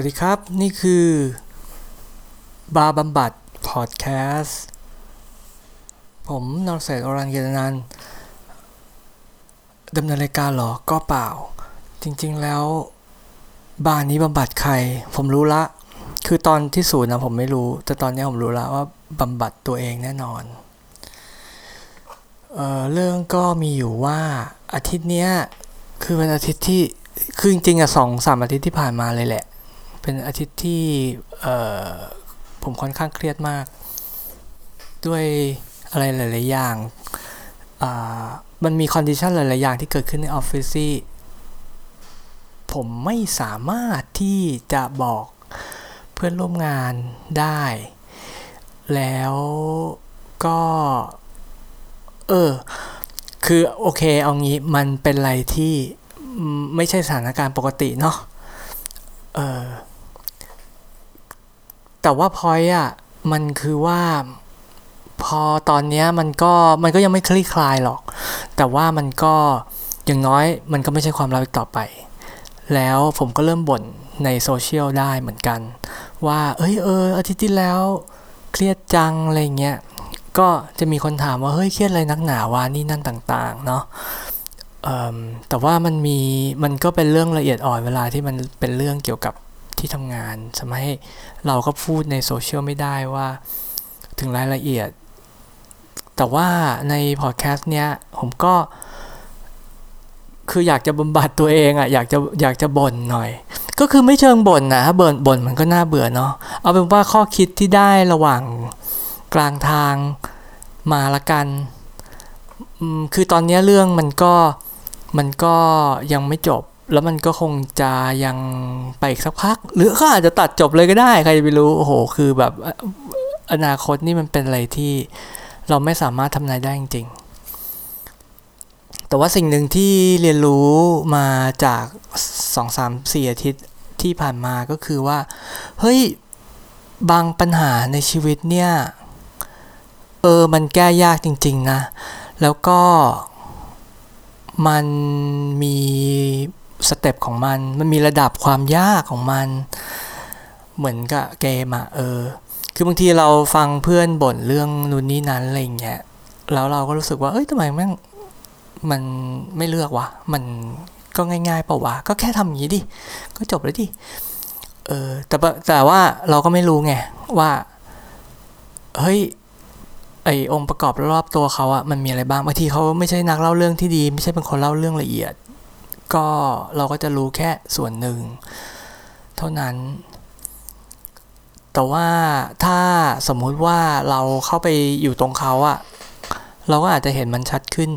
วัสดีครับ นี่คือบาร์บำบัดพอดแคสต์ผมนรเศรษฐ์อรัญเยนนันดำเนินรายการหรอก็เปล่า จริงๆแล้ว บาร์นี้บำบัดใคร ผมรู้ละ คือตอนที่ศูนย์นะผมไม่รู้ แต่ตอนนี้ผมรู้ละว่าบำบัดตัวเองแน่นอนเออเรื่องก็มีอยู่ว่าอาทิตย์เนี้ยคือเป็นอาทิตย์ที่คือจริงๆอะสองสามอาทิตย์ที่ผ่านมาเลยแหละ เป็นอาทิตย์ที่ผมค่อนข้างเครียดมาก ด้วยอะไรหลาย ๆ อย่างมันมี condition หลาย ๆ อย่างที่เกิดขึ้นในออฟฟิศที่ผมไม่สามารถที่จะบอกเพื่อนร่วมงานได้ แล้วก็ เออ คือโอเคเอางี้มันเป็นอะไรที่ไม่ใช่สถานการณ์ปกติเนาะเออ แต่ว่าพอยอะมันคือว่าพอตอนนี้มันก็มันก็ยังไม่คลี่คลายหรอก แต่ว่ามันก็อย่างน้อยมันก็ไม่ใช่ความลับอีกต่อไป แล้วผมก็เริ่มบ่นในโซเชียลได้เหมือนกัน ว่า เอ้ยเอออาทิตย์ที่แล้วเครียดจังอะไรเงี้ยก็จะมีคนถามว่าเฮ้ยเครียดอะไรนักหนาวะนี่นั่นต่างๆเนาะแต่ว่ามันมีมันก็เป็นเรื่องละเอียดอ่อนเวลาที่มันเป็นเรื่องเกี่ยวกับ ที่ทำงานทำให้เราก็พูดในโซเชียลไม่ได้ว่าถึงรายละเอียด แต่ว่าในพอดแคสต์เนี้ยผมก็ คืออยากจะบำบัดตัวเองอะ่ะอยากจะอยากจะบ่นหน่อย ก็คือไม่เชิงบ่นนะบ่นบ่นมันก็น่าเบื่อเนาะเอาเป็นว่าข้อคิดที่ได้ระหว่างกลางทางมาละกัน คือตอนนี้เรื่องมันก็มันก็ยังไม่จบ แล้วมันก็คงจะยังไปอีกสักพัก หรือเขาอาจจะตัดจบเลยก็ได้ ใครจะไปรู้โอ้โห คือแบบอนาคตนี่มันเป็นอะไรที่เราไม่สามารถทำนายได้จริงๆ แต่ว่าสิ่งหนึ่งที่เรียนรู้มาจากสองสามสี่อาทิตย์ที่ผ่านมาก็คือว่า เฮ้ย บางปัญหาในชีวิตเนี่ย เออ มันแก้ยากจริง ๆ นะ แล้วก็มันมี สเต็ปของมัน มันมีระดับความยากของมัน เหมือนกับเกมอะเออ คือบางทีเราฟังเพื่อนบ่นเรื่องนู่นนี่นั้นอะไรอย่างเงี้ย แล้วเราก็รู้สึกว่า เอ้ยทำไมแม่งมันไม่เลือกวะ มันก็ง่ายๆเปล่าวะ ก็แค่ทำอย่างนี้ดิ ก็จบเลยดิ เออ แต่แต่ว่าเราก็ไม่รู้ไงว่า เฮ้ยไอองค์ประกอบรอบตัวเขาอะมันมีอะไรบ้างบางทีเขาไม่ใช่นักเล่าเรื่องที่ดี ไม่ใช่เป็นคนเล่าเรื่องละเอียด ก็เราก็จะรู้แค่ส่วนหนึ่ง เท่านั้น แต่ว่าถ้าสมมุติว่าเราเข้าไปอยู่ตรงเขาอะเราก็อาจจะเห็นมันชัดขึ้น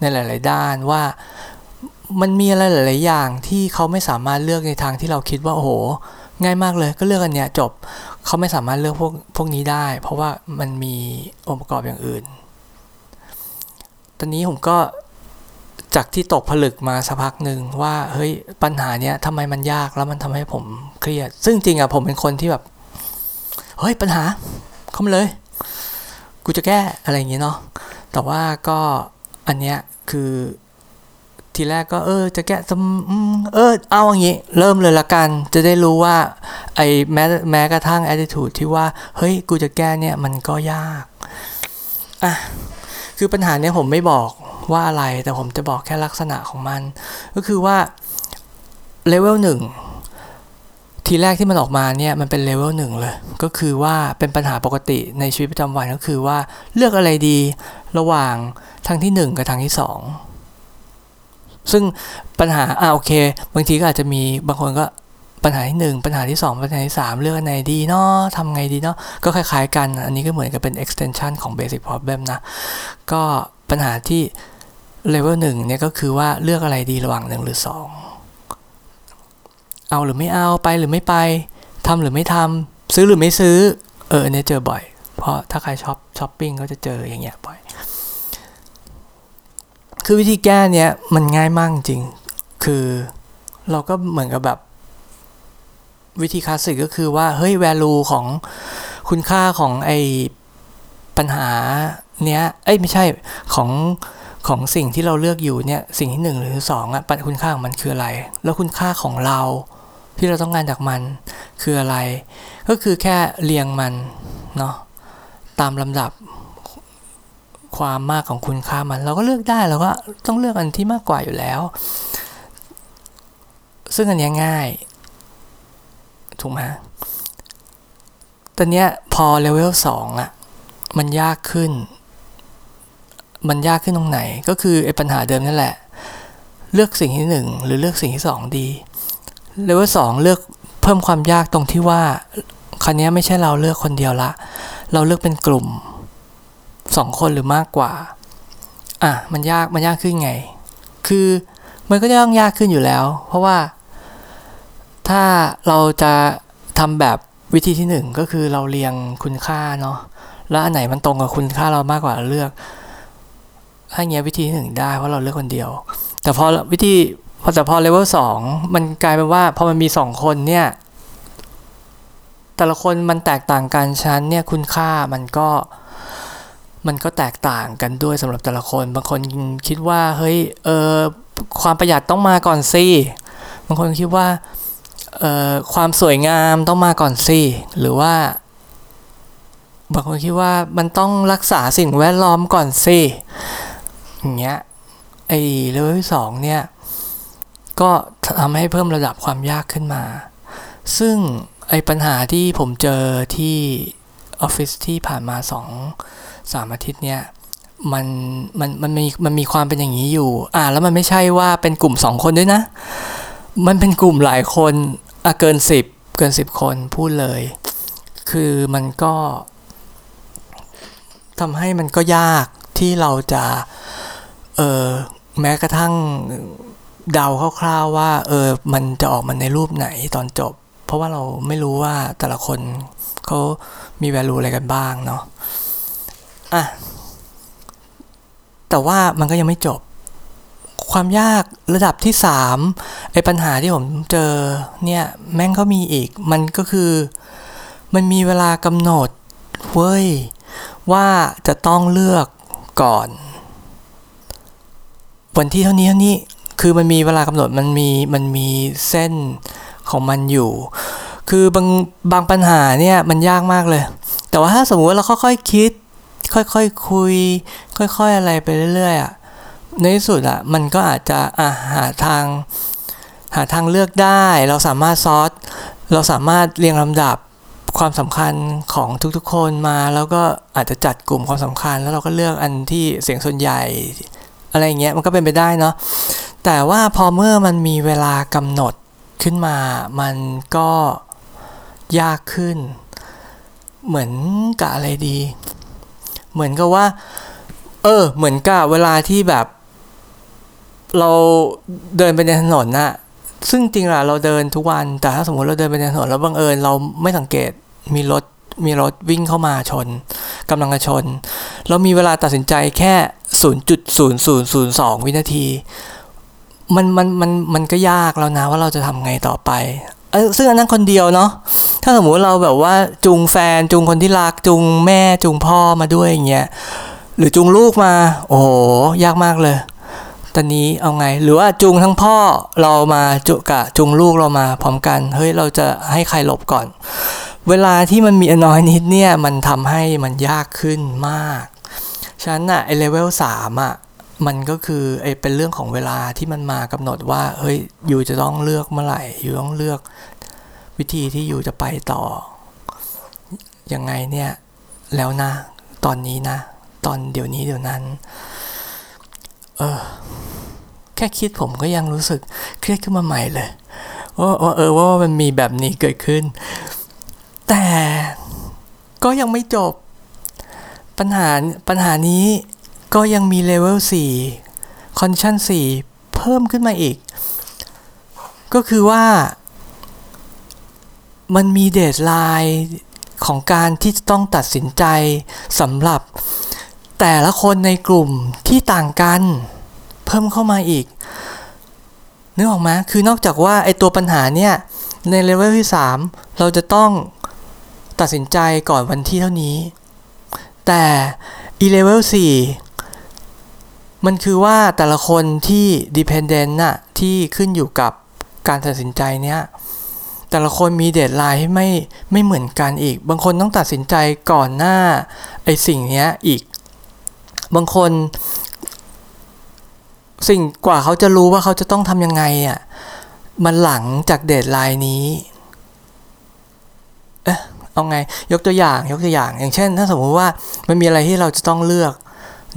ในหลาย ๆ ด้านว่ามันมีอะไรหลาย ๆ อย่างที่เขาไม่สามารถเลือกในทางที่เราคิดว่าโอ้โห ง่ายมากเลยก็เลือกอันเนี้ยจบเขาไม่สามารถเลือกพวกพวกนี้ได้ เพราะว่ามันมีองค์ประกอบอย่างอื่น ตอนนี้ผมก็ จากที่ตกผลึกมาสักพักหนึ่งว่าเฮ้ยปัญหาเนี้ยทำไมมันยากแล้วมันทำให้ผมเครียด ซึ่งจริงอะผมเป็นคนที่แบบ เฮ้ยปัญหาเข้ามาเลย กูจะแก้อะไรอย่างเงี้ยเนาะแต่ว่าก็อันเนี้ยคือทีแรกก็เออจะแก้สมเออเอาอย่างงี้ เริ่มเลยละกัน จะได้รู้ว่าไอ้แม้แม้กระทั่ง attitude ที่ว่า เฮ้ย กูจะแก้เนี่ย มันก็ยาก อะ คือปัญหาเนี้ยผมไม่บอก ว่าอะไรแต่ผมจะบอกแค่ลักษณะของมัน ก็คือว่าเลเวลหนึ่งทีแรกที่มันออกมาเนี่ยมันเป็นเลเวลหนึ่งเลย ก็คือว่าเป็นปัญหาปกติในชีวิตประจำวันก็คือว่าเลือกอะไรดีระหว่างทางที่หนึ่งกับทางที่สองซึ่งปัญหาอ่าโอเค บางทีก็อาจจะมีบางคนก็ปัญหาที่หนึ่งปัญหาที่สองปัญหาที่สามเลือกอันไหนดีเนาะทำไงดีเนาะก็คล้ายๆกัน อันนี้ก็เหมือนกับเป็น extension ของ basic problem นะ ก็ปัญหาที่ level หนึ่งเนี่ยก็คือว่าเลือกอะไรดีระหว่างหนึ่งหรือสองเอาหรือไม่เอาไปหรือไม่ไปทำหรือไม่ทำซื้อหรือไม่ซื้อ เอออันนี้เจอบ่อย เพราะถ้าใครชอบช้อปปิ้งก็จะเจออย่างเงี้ยบ่อย คือวิธีแก้เนี้ยมันง่ายมากจริง คือเราก็เหมือนกับแบบ วิธีคลาสสิกก็คือว่า เฮ้ย value ของคุณค่าของไอปัญหาเนี้ย เอ้ยไม่ใช่ของ ของสิ่งที่เราเลือกอยู่เนี่ยสิ่งที่หนึ่งหรือสองอะปัญคุณค่าของมันคืออะไร แล้วคุณค่าของเราที่เราต้องการจากมันคืออะไร ก็คือแค่เรียงมันเนาะตามลำดับความมากของคุณค่ามัน เราก็เลือกได้เราก็ต้องเลือกอันที่มากกว่าอยู่แล้ว ซึ่งอันนี้ง่ายถูกไหมตอนเนี้ยพอเลเวลสองอะมันยากขึ้น มันยากขึ้นตรงไหน ก็คือไอ้ปัญหาเดิมนั่นแหละ เลือกสิ่งที่หนึ่งหรือเลือกสิ่งที่สองดีเลเวลสองเลือกเพิ่มความยากตรงที่ว่าครั้นี้ไม่ใช่เราเลือกคนเดียวละ เราเลือกเป็นกลุ่มสองคนหรือมากกว่า อะ มันยาก มันยากขึ้นไง คือมันก็จะต้องยากขึ้นอยู่แล้ว เพราะว่า ถ้าเราจะทำแบบวิธีที่หนึ่งก็คือเราเรียงคุณค่าเนาะ แล้วอันไหนมันตรงกับคุณค่าเรามากกว่าเลือก ถ้าเงี้ยวิธีหนึ่งได้เพราะเราเลือกคนเดียว แต่พอวิธีพอแต่พอเลเวลสองมันกลายเป็นว่าพอมันมีสองคนเนี่ย แต่ละคนมันแตกต่างกันชั้นเนี่ยคุณค่ามันก็มันก็แตกต่างกันด้วยสำหรับแต่ละคน บางคนคิดว่าเฮ้ยเออความประหยัดต้องมาก่อนสิบางคนคิดว่าเออความสวยงามต้องมาก่อนสิหรือว่า บางคนคิดว่ามันต้องรักษาสิ่งแวดล้อมก่อนสิ อย่างเงี้ยไอ้เลเวลสองเนี่ย ก็ทำให้เพิ่มระดับความยากขึ้นมา ซึ่งไอ้ปัญหาที่ผมเจอที่ออฟฟิศที่ผ่านมาสองสามอาทิตย์เนี่ยมันมันมันมีมันมีความเป็นอย่างนี้อยู่ อ่า แล้วมันไม่ใช่ว่าเป็นกลุ่มสองคนด้วยนะ มันเป็นกลุ่มหลายคนอะเกินสิบเกินสิบคนพูดเลย คือมันก็ทำให้มันก็ยากที่เราจะ เออแม้กระทั่งเดาคร่าวๆว่า เออ มันจะออกมาในรูปไหนตอนจบ เพราะว่าเราไม่รู้ว่าแต่ละคนเขามี value อะไรกันบ้างเนาะอะแต่ว่ามันก็ยังไม่จบ ความยากระดับที่สามไอ้ปัญหาที่ผมเจอเนี่ย แม่งก็มีอีก มันก็คือ มันมีเวลากำหนดเว้ยว่าจะต้องเลือกก่อน วันที่เท่านี้เท่านี้คือมันมีเวลากำหนดมันมีมันมีเส้นของมันอยู่ คือบางบางปัญหาเนี่ยมันยากมากเลย แต่ว่าถ้าสมมติว่าเราค่อยๆคิด ค่อยๆคคุย ค่อยๆอะไรไปเรื่อยๆอะในที่สุดอะมันก็อาจจะอะหาทาง หาทางเลือกได้ เราสามารถซอสเราสามารถเรียงลำดับความสำคัญของทุกๆคนมา แล้วก็อาจจะจัดกลุ่มความสำคัญ แล้วเราก็เลือกอันที่เสียงส่วนใหญ่ อะไรเงี้ยมันก็เป็นไปได้เนาะแต่ว่าพอเมื่อมันมีเวลากำหนดขึ้นมามันก็ยากขึ้น เหมือนกับอะไรดี เหมือนกับว่า เออ เหมือนกับเวลาที่แบบ เราเดินไปในถนนน่ะซึ่งจริงอะเราเดินทุกวัน แต่ถ้าสมมติเราเดินไปในถนนแล้วบังเอิญเราไม่สังเกตมีรถมีรถวิ่งเข้ามาชน กำลังจะชน เรามีเวลาตัดสินใจแค่ 0.0002 วินาที มันมันมันมันก็ยากแล้วนะว่าเราจะทำไงต่อไปเออซึ่งอันนั้นคนเดียวเนาะถ้าสมมุติเราแบบว่าจูงแฟนจูงคนที่รักจูงแม่จูงพ่อมาด้วยอย่างเงี้ยหรือจูงลูกมา โอ้โหยากมากเลยตอนนี้เอาไง หรือว่าจูงทั้งพ่อเรามาจุกะจูงลูกเรามาพร้อมกัน เฮ้ยเราจะให้ใครหลบก่อน เวลาที่มันมีน้อยนิดเนี่ยมันทำให้มันยากขึ้นมาก ฉะนั้นอะไอเลเวลสามอะมันก็คือไอเป็นเรื่องของเวลาที่มันมากำหนดว่าเฮ้ยอยู่จะต้องเลือกเมื่อไหร่อยู่ต้องเลือกวิธีที่อยู่จะไปต่อยังไงเนี่ยแล้วนะ ตอนนี้นะ ตอนเดี๋ยวนี้เดี๋ยวนั้น เออ แค่คิดผมก็ยังรู้สึกเครียดขึ้นมาใหม่เลยว่าเออว่ามันมีแบบนี้เกิดขึ้น แต่ก็ยังไม่จบ ปัญหาปัญหานี้ก็ยังมีเลเวล4 condition 4 เพิ่มขึ้นมาอีก ก็คือว่า มันมี deadline ของการที่จะต้องตัดสินใจสำหรับ แต่ละคนในกลุ่มที่ต่างกัน เพิ่มเข้ามาอีกนึกออกไหมคือนอกจากว่าไอตัวปัญหาเนี่ย ในเลเวลที่ 3 เราจะต้อง ตัดสินใจก่อนวันที่เท่านี้ แต่ อี level 4 มันคือว่าแต่ละคนที่ dependent น่ะ ที่ขึ้นอยู่กับการตัดสินใจเนี้ยแต่ละคนมี deadline ให้ไม่ไม่เหมือนกันอีก บางคนต้องตัดสินใจก่อนหน้าไอสิ่งเนี้ยอีก บางคน สิ่งกว่าเขาจะรู้ว่าเขาจะต้องทำยังไงอะ่ะ มันหลังจากเดทไลน์นี้ เอ๊ะ เอาไงยกตัวอย่างยกตัวอย่าง อย่างเช่น ถ้าสมมุติว่ามันมีอะไรที่เราจะต้องเลือก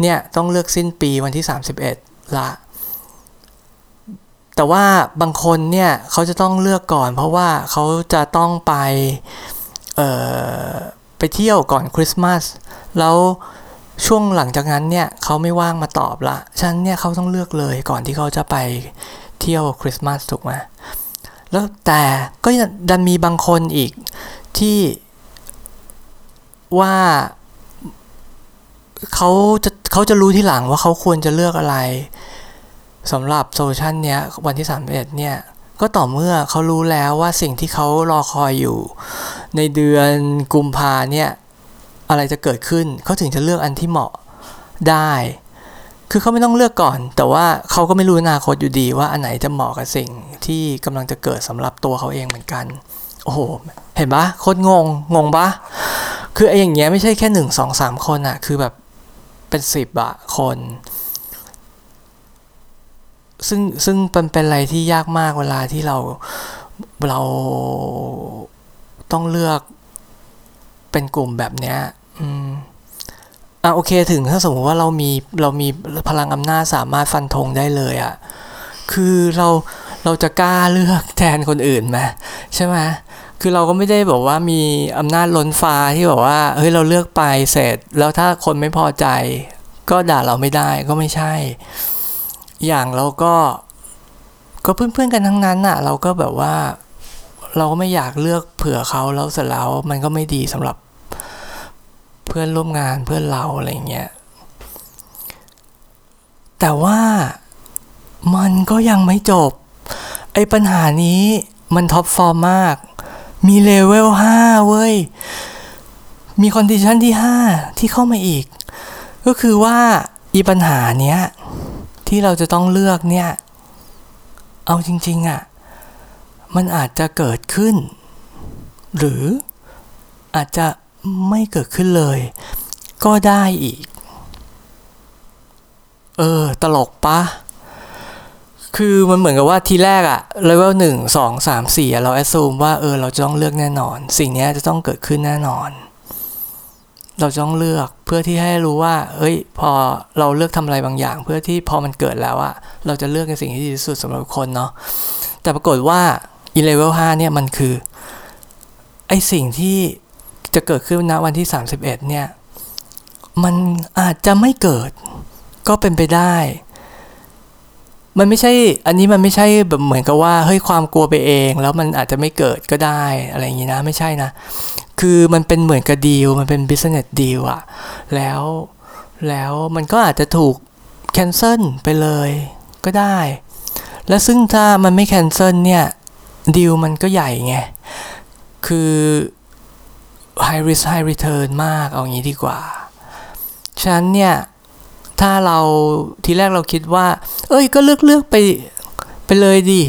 เนี่ยต้องเลือกสิ้นปีวันที่ 31 ละ แต่ว่าบางคนเนี่ยเขาจะต้องเลือกก่อน เพราะว่าเขาจะต้องไปไปเที่ยวก่อนคริสต์มาสแล้วช่วงหลังจากนั้นเนี่ยเขาไม่ว่างมาตอบละฉะนั้นเนี่ยเขาต้องเลือกเลยก่อนที่เขาจะไปเที่ยวคริสต์มาสถูกไหมแล้วแต่ก็ดันมีบางคนอีกที่ ว่าเขาจะเขาจะรู้ที่หลังว่าเขาควรจะเลือกอะไรสำหรับโซลูชันเนี้ยวันที่31เนี่ยก็ต่อเมื่อเขารู้แล้วว่าสิ่งที่เขารอคอยอยู่ ในเดือนกุมภาเนี่ยอะไรจะเกิดขึ้นเขาถึงจะเลือกอันที่เหมาะได้ คือเขาไม่ต้องเลือกก่อน แต่ว่าเขาก็ไม่รู้อนาคตอยู่ดีว่าอันไหนจะเหมาะกับสิ่งที่กำลังจะเกิดสำหรับตัวเขาเองเหมือนกัน โอ้โห เห็นปะโคตรงง งงปะ คือไอ้อย่างเงี้ยไม่ใช่แค่หนึ่งสองสามคนอะคือแบบเป็นสิบอะคน ซึ่งซึ่งเป็นเป็นอะไรที่ยากมากเวลาที่เราเราต้องเลือกเป็นกลุ่มแบบเนี้ย อืมอะโอเคถึงถ้าสมมติว่าเรามีเรามีพลังอำนาจสามารถฟันธงได้เลยอะ่ะ คือเราเราจะกล้าเลือกแทนคนอื่นไหมใช่ไหม คือเราก็ไม่ได้บอกว่ามีอำนาจล้นฟ้าที่บอกว่าเฮ้ยเราเลือกไปเสร็จ แล้วถ้าคนไม่พอใจ ก็ด่าเราไม่ได้ก็ไม่ใช่ อย่างเราก็ก็เพื่อนๆกันทั้งนั้นอะเราก็แบบว่า เราก็ไม่อยากเลือกเผื่อเขาแล้วเสร็จแล้วมันก็ไม่ดีสำหรับเพื่อนร่วมงานเพื่อนเราอะไรเงี้ยแต่ว่ามันก็ยังไม่จบ ไอ้ปัญหานี้มัน top form มาก มีเลเวล5เว้ย มี condition ที่5ที่เข้ามาอีก ก็คือว่าอีปัญหาเนี้ย ที่เราจะต้องเลือกเนี่ย เอาจริง ๆอะ่ะ มันอาจจะเกิดขึ้น หรืออาจจะไม่เกิดขึ้นเลย ก็ได้อีก เออ ตลกปะ คือมันเหมือนกับว่าทีแรกอะเลเวลหนึ่งสองสามสี่เรา assume ว่าเออเราจะต้องเลือกแน่นอน สิ่งนี้จะต้องเกิดขึ้นแน่นอน เราจะต้องเลือกเพื่อที่ให้รู้ว่า เอ้ย พอเราเลือกทำอะไรบางอย่าง เพื่อที่พอมันเกิดแล้วอะเราจะเลือกในสิ่งที่ดีที่สุดสำหรับคนเนาะแต่ปรากฏว่าอีเลเวลห้าเนี่ยมันคือไอสิ่งที่จะเกิดขึ้นณวันที่ 31 เนี่ย มันอาจจะไม่เกิดก็เป็นไปได้ มันไม่ใช่ อันนี้มันไม่ใช่แบบเหมือนกับว่าเฮ้ยความกลัวไปเอง แล้วมันอาจจะไม่เกิดก็ได้อะไรอย่างนี้นะ ไม่ใช่นะ คือมันเป็นเหมือนกับดีลมันเป็น business deal อะแล้วแล้วมันก็อาจจะถูก cancel ไปเลยก็ได้ และซึ่งถ้ามันไม่ cancel เนี่ยดีลมันก็ใหญ่ไง คือ high risk high return มากเอางี้ดีกว่า ฉะนั้นเนี่ย ถ้าเราทีแรกเราคิดว่า เอ้ยก็เลือกเลือกไปไปเลยดิ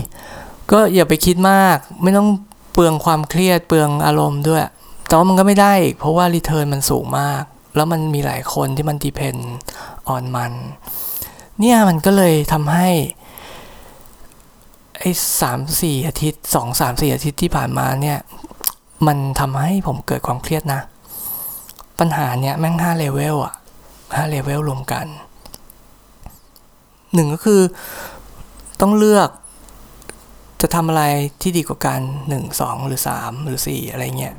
ก็อย่าไปคิดมาก ไม่ต้องเปลืองความเครียดเปลืองอารมณ์ด้วย แต่ว่ามันก็ไม่ได้อีกเพราะว่า return มันสูงมาก แล้วมันมีหลายคนที่มัน depend on มัน เนี่ยมันก็เลยทำให้ไอ้สามสี่อาทิตย์สองสามสี่อาทิตย์ที่ผ่านมาเนี่ย มันทำให้ผมเกิดความเครียดนะ ปัญหาเนี้ยแม่งห้าเลเวลอะ ห้าเลเวลรวมกันหนึ่งก็คือต้องเลือกจะทำอะไรที่ดีกว่ากันหนึ่งสองหรือสามหรือสี่อะไรเงี้ย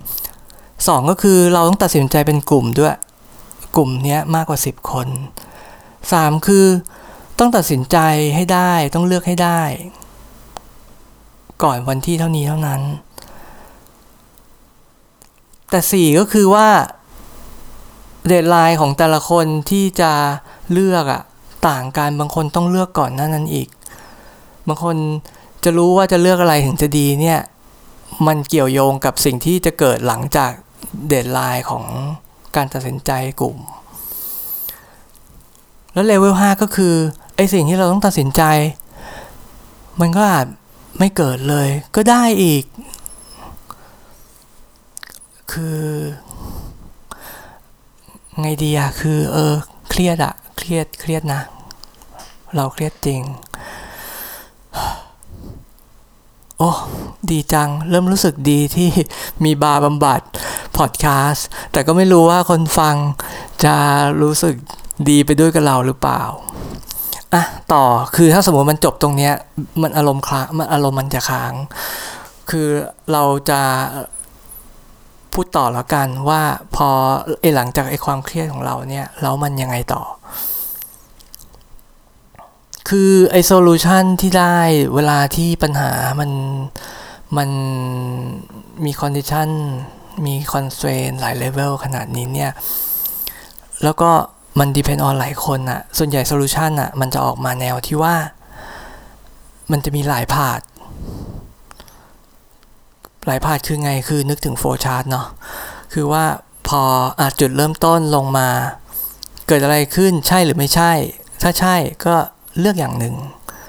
สองก็คือเราต้องตัดสินใจเป็นกลุ่มด้วย กลุ่มนี้มากกว่าสิบคนสามคือต้องตัดสินใจให้ได้ต้องเลือกให้ได้ ก่อนวันที่เท่านี้เท่านั้น แต่สี่ก็คือว่า deadline ของแต่ละคนที่จะเลือกอะต่างกันบางคนต้องเลือกก่อนหน้านั้นอีก บางคนจะรู้ว่าจะเลือกอะไรถึงจะดีเนี่ย มันเกี่ยวโยงกับสิ่งที่จะเกิดหลังจาก deadline ของการตัดสินใจกลุ่ม แล้วเลเวล5ก็คือไอสิ่งที่เราต้องตัดสินใจ มันก็อาจไม่เกิดเลยก็ได้อีก คือ ไงดีอะคือ เออ เครียดอะเครียดเครียดนะ เราเครียดจริง โอ้ดีจัง เริ่มรู้สึกดีที่มีบาร์บำบัดพอดแคสต์แต่ก็ไม่รู้ว่าคนฟังจะรู้สึกดีไปด้วยกับเราหรือเปล่าอะต่อคือถ้าสมมติมันจบตรงเนี้ย มันอารมณ์ค้างมันอารมณ์มันจะค้าง คือเราจะ พูดต่อแล้วกันว่าพอไอหลังจากไอความเครียดของเราเนี่ยแล้วมันยังไงต่อ คือไอ solution ที่ได้เวลาที่ปัญหามันมันมี condition มี constraint หลายเลเวลขนาดนี้เนี่ย แล้วก็มัน depend on หลายคนอะส่วนใหญ่ solution อะมันจะออกมาแนวที่ว่า มันจะมีหลาย path หลาย path คือไงคือนึกถึง flowchart เนาะคือว่าพออจุดเริ่มต้นลงมา เกิดอะไรขึ้นใช่หรือไม่ใช่ ถ้าใช่ก็เลือกอย่างหนึ่ง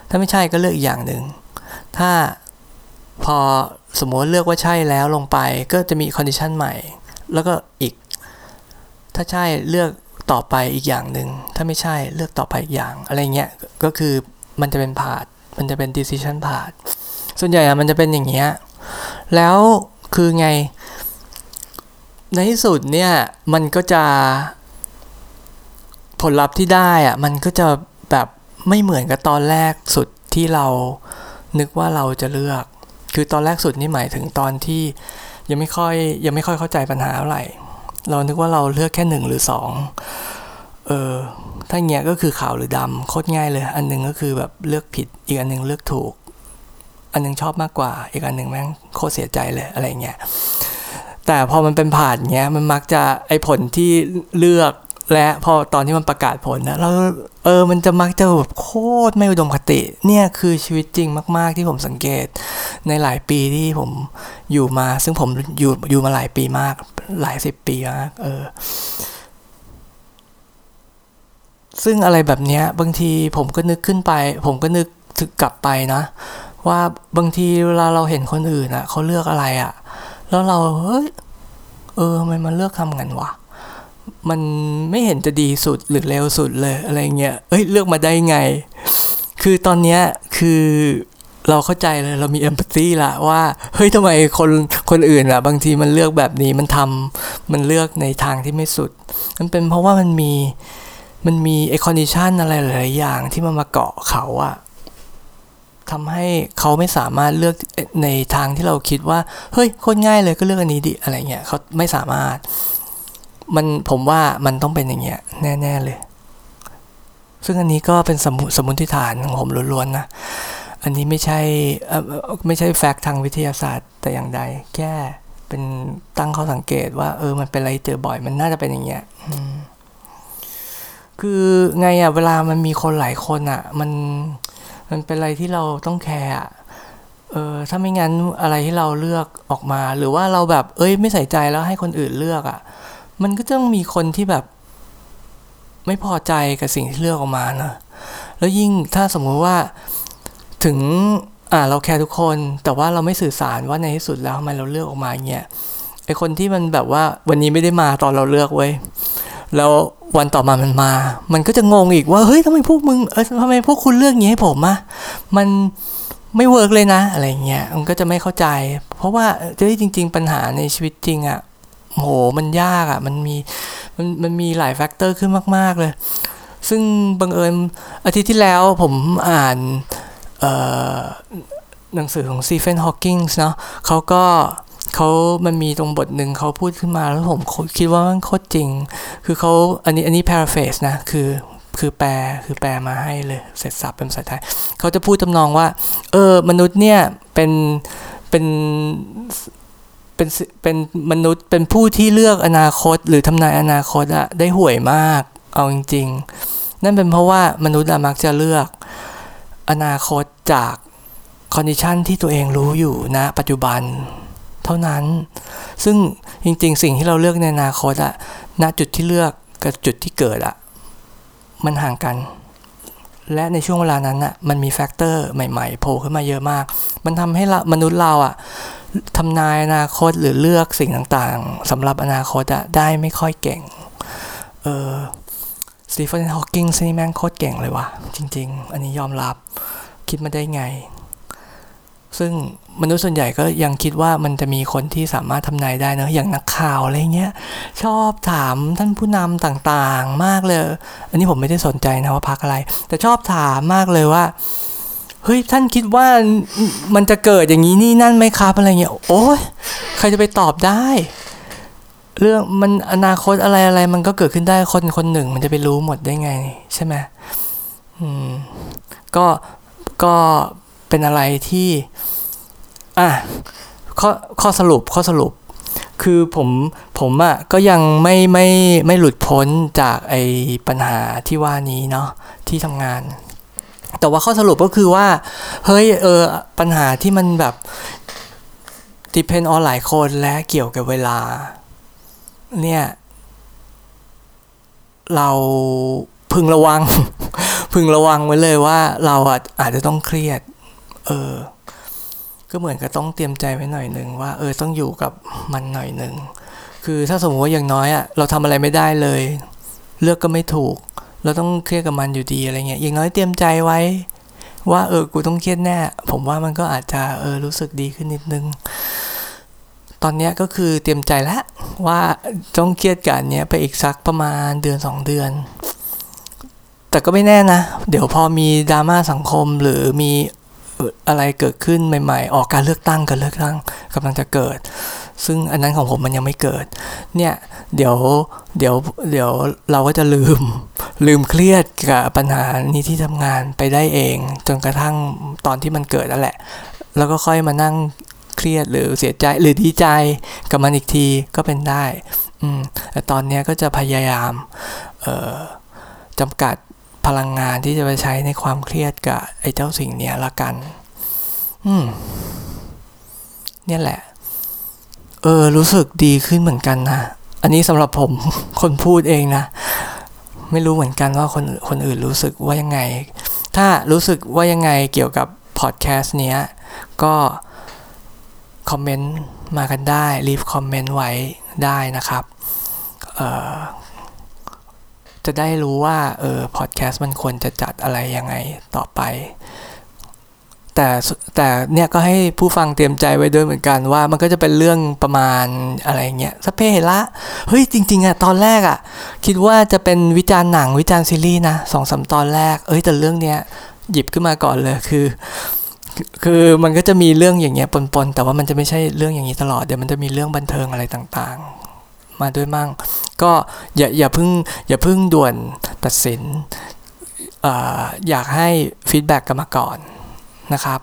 ถ้าไม่ใช่ก็เลือกอีกอย่างหนึ่ง ถ้าพอสมมติเลือกว่าใช่แล้วลงไปก็จะมีคอนดิชันใหม่ แล้วก็อีก ถ้าใช่เลือกต่อไปอีกอย่างหนึ่ง ถ้าไม่ใช่เลือกต่อไปอีกอย่าง อะไรเงี้ยก็คือมันจะเป็นพาดมันจะเป็น decision พาดส่วนใหญ่อะมันจะเป็นอย่างเงี้ย แล้วคือไง ในที่สุดเนี่ยมันก็จะผลลัพธ์ที่ได้อะมันก็จะแบบไม่เหมือนกับตอนแรกสุดที่เรานึกว่าเราจะเลือก คือตอนแรกสุดนี่หมายถึงตอนที่ยังไม่ค่อยยังไม่ค่อยเข้าใจปัญหาเท่าไหร่เรานึกว่าเราเลือกแค่หนึ่งหรือสองเออถ้าเงี้ยก็คือขาวหรือดำโคตรง่ายเลย อันหนึงก็คือแบบเลือกผิดอีกอันหนึงเลือกถูก อันหนึงชอบมากกว่า อีกอันหนึ่งแม่งโคตรเสียใจเลยอะไรเงี้ยแต่พอมันเป็นผ่านเงี้ยมันมักจะไอผลที่เลือกและพอตอนที่มันประกาศผลนะเราเออมันจะมักจะแบบโคตรไม่อุดมคติ เนี่ยคือชีวิตจริงมาก ๆ ที่ผมสังเกต ในหลายปีที่ผมอยู่มา ซึ่งผมอยู่อยู่มาหลายปีมาก หลายสิบปีมากเออ ซึ่งอะไรแบบเนี้ย บางทีผมก็นึกขึ้นไป ผมก็นึกถึกกลับไปนะ ว่าบางทีเวลาเราเห็นคนอื่นอะเขาเลือกอะไรอะแล้วเราเฮ้ยเออทำไมมันเลือกทำกันวะมันไม่เห็นจะดีสุดหรือเร็วสุดเลยอะไรเงี้ยเอ้ยเลือกมาได้ไง คือตอนเนี้ยคือเราเข้าใจเลยเรามีเอมพัตตีละว่าเฮ้ยทำไมคนคนอื่นอะบางทีมันเลือกแบบนี้มันทำมันเลือกในทางที่ไม่สุด มันเป็นเพราะว่ามันมีมันมีไอ condition อะไรหลายอย่างที่มันมาเกาะเขาอะ ทำให้เขาไม่สามารถเลือกในทางที่เราคิดว่า เฮ้ยโคตรง่ายเลยก็เลือกอันนี้ดิอะไรเงี้ยเขาไม่สามารถ มันผมว่ามันต้องเป็นอย่างเงี้ยแน่ๆเลย ซึ่งอันนี้ก็เป็นสมุสมมติฐานของผมล้วนๆนะอันนี้ไม่ใช่ไม่ใช่ fact ทางวิทยาศาสตร์แต่อย่างใดแค่เป็นตั้งข้อสังเกตว่า เออมันเป็นอะไรเจอบ่อยมันน่าจะเป็นอย่างเงี้ยคือไงอะเวลามันมีคนหลายคนอะ มัน มันเป็นอะไรที่เราต้องแคร์เออถ้าไม่งั้นอะไรที่เราเลือกออกมา หรือว่าเราแบบเอ้ยไม่ใส่ใจแล้วให้คนอื่นเลือกอะ่ะ มันก็ต้องมีคนที่แบบ ไม่พอใจกับสิ่งที่เลือกออกมานะแล้วยิ่งถ้าสมมุติว่าถึงอ่าเราแคร์ทุกคน แต่ว่าเราไม่สื่อสารว่าในที่สุดแล้วทำไมเราเลือกออกมาเงี้ยไอคนที่มันแบบว่าวันนี้ไม่ได้มาตอนเราเลือกเว้ย แล้ววันต่อมามันมา มันก็จะงงอีกว่า เฮ้ยทำไมพวกมึง เออทำไมพวกคุณเลือกอย่างนี้ให้ผมอะมันไม่ work เลยนะ อะไรเงี้ย มันก็จะไม่เข้าใจ เพราะว่าจริง ๆ ปัญหาในชีวิตจริงอะโห มันยากอะมันมี มัน มันมีหลาย factor ขึ้นมาก ๆ เลย ซึ่งบังเอิญอาทิตย์ที่แล้วผมอ่านหนังสือของ Stephen Hawking เนาะเขาก็ เขามันมีตรงบทหนึ่งเขาพูดขึ้นมาแล้วผมคิดว่ามันโคตรจริง คือเขาอันนี้อันนี้ paraphrase นะ คือคือแปลคือแปลมาให้เลยเสร็จสับเป็นภาษาไทยเขาจะพูดตำนองว่า เออ มนุษย์เนี่ย เป็นเป็นเป็นเป็นมนุษย์เป็นผู้ที่เลือกอนาคต หรือทำนายอนาคตอะได้ห่วยมากเอาจริง ๆ นั่นเป็นเพราะว่ามนุษย์มักจะเลือกอนาคตจาก condition ที่ตัวเองรู้อยู่นะปัจจุบัน เท่านั้น ซึ่งจริงๆ สิ่งที่เราเลือกในอนาคตอะณจุดที่เลือกกับจุดที่เกิดอะมันห่างกัน และในช่วงเวลานั้นอะมันมี factor ใหม่ๆโผล่ขึ้นมาเยอะมาก มันทำให้มนุษย์เราอะทำนายอนาคตหรือเลือกสิ่งต่างๆสำหรับอนาคตอะได้ไม่ค่อยเก่ง เออสตีเฟนฮอว์กิงนี่แม่งโคตรเก่งเลยว่ะจริง ๆ อันนี้ยอมรับคิดมาได้ไง ซึ่งมนุษย์ส่วนใหญ่ก็ยังคิดว่ามันจะมีคนที่สามารถทำนายได้นะอย่างนักข่าวอะไรเงี้ยชอบถามท่านผู้นำต่างๆ มากเลย อันนี้ผมไม่ได้สนใจนะว่าพักอะไร แต่ชอบถามมากเลยว่าเฮ้ยท่านคิดว่ามันจะเกิดอย่างนี้นี่นั่นไหมครับอะไรเงี้ยโอ้ยใครจะไปตอบได้ เรื่องมันอนาคตอะไรอะไรมันก็เกิดขึ้นได้คนคนหนึ่ง มันจะไปรู้หมดได้ไง ใช่ไหมอืมก็ก็ เป็นอะไรที่ อะข้อข้อสรุปข้อสรุป คือผมผมอะ่ะก็ยังไม่ไม่ไม่หลุดพ้นจากไอ้ปัญหาที่ว่านี้เนาะที่ทำงาน แต่ว่าข้อสรุปก็คือว่า เฮ้ยเออปัญหาที่มันแบบ depend on หลายคนและเกี่ยวกับเวลา เนี่ย เราพึงระวัง พึงระวังไว้เลยว่าเราอาจอาจจะต้องเครียด เออ ก็เหมือนกับต้องเตรียมใจไว้หน่อยหนึ่งว่า เออต้องอยู่กับมันหน่อยหนึ่งคือถ้าสมมติว่าอย่างน้อยอะ่ะเราทำอะไรไม่ได้เลย เลือกก็ไม่ถูก เราต้องเครียดกับมันอยู่ดีอะไรเงี้ยอย่างน้อยเตรียมใจไว้ ว่าเออกูต้องเครียดแน่ ผมว่ามันก็อาจจะเออรู้สึกดีขึ้นนิดนึง ตอนนี้ก็คือเตรียมใจแล้วว่าต้องเครียดกันเนี้ยไปอีกสักประมาณเดือนสองเดือน แต่ก็ไม่แน่นะ เดี๋ยวพอมีดราม่าสังคมหรือมี อะไรเกิดขึ้นใหม่ๆ ออกการเลือกตั้งกันเลือกตั้งกำลังจะเกิด ซึ่งอันนั้นของผมมันยังไม่เกิด เนี่ยเดี๋ยวเดี๋ยวเดี๋ยวเราก็จะลืมลืมเครียดกับปัญหานี้ที่ทำงานไปได้เอง จนกระทั่งตอนที่มันเกิดนั่นแหละ แล้วก็ค่อยมานั่งเครียดหรือเสียใจหรือดีใจกับมันอีกทีก็เป็นได้ อืมแต่ตอนนี้ก็จะพยายามจำกัด พลังงานที่จะไปใช้ในความเครียดกับไอ้เจ้าสิ่งเนี้ยละกัน อืม เนี่ยแหละ เออ รู้สึกดีขึ้นเหมือนกันนะ อันนี้สำหรับผมคนพูดเองนะ ไม่รู้เหมือนกันว่าคนคนอื่นรู้สึกว่ายังไง ถ้ารู้สึกว่ายังไงเกี่ยวกับพอดแคสต์เนี้ย ก็คอมเมนต์มากันได้ รีบคอมเมนต์ไว้ได้นะครับ เอ่อ จะได้รู้ว่าเออพอดแคสต์มันควรจะจัดอะไรยังไงต่อไป แต่แต่เนี่ยก็ให้ผู้ฟังเตรียมใจไว้ด้วยเหมือนกันว่ามันก็จะเป็นเรื่องประมาณอะไรเงี้ยสเปเละเฮ้ยจริง ๆอะตอนแรกอะคิดว่าจะเป็นวิจารณ์หนังวิจารณ์ซีรีส์นะสองสาตอนแรก เอ้ยแต่เรื่องเนี้ยหยิบขึ้นมาก่อนเลยคือคือมันก็จะมีเรื่องอย่างเงี้ยปนๆ แต่ว่ามันจะไม่ใช่เรื่องอย่างนี้ตลอด เดี๋ยวมันจะมีเรื่องบันเทิงอะไรต่างๆ มาด้วยมั่ง ก็อย่าอย่าเพิ่งอย่าเพิ่งด่วนตัดสินออยากให้ฟีดแบ็กกันมาก่อนนะครับ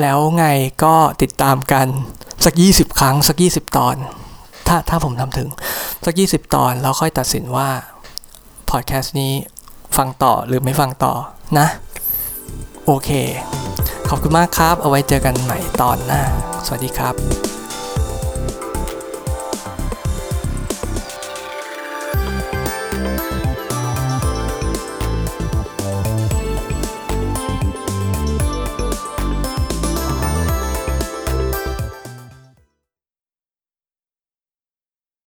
แล้วไงก็ติดตามกันสัก 20 ครั้ง สัก 20 ตอน ถ้าถ้าผมทำถึง สัก 20 ตอนแล้วค่อยตัดสินว่า พอดแคสต์นี้ฟังต่อหรือไม่ฟังต่อนะ โอเค ขอบคุณมากครับ เอาไว้เจอกันใหม่ตอนหน้า สวัสดีครับ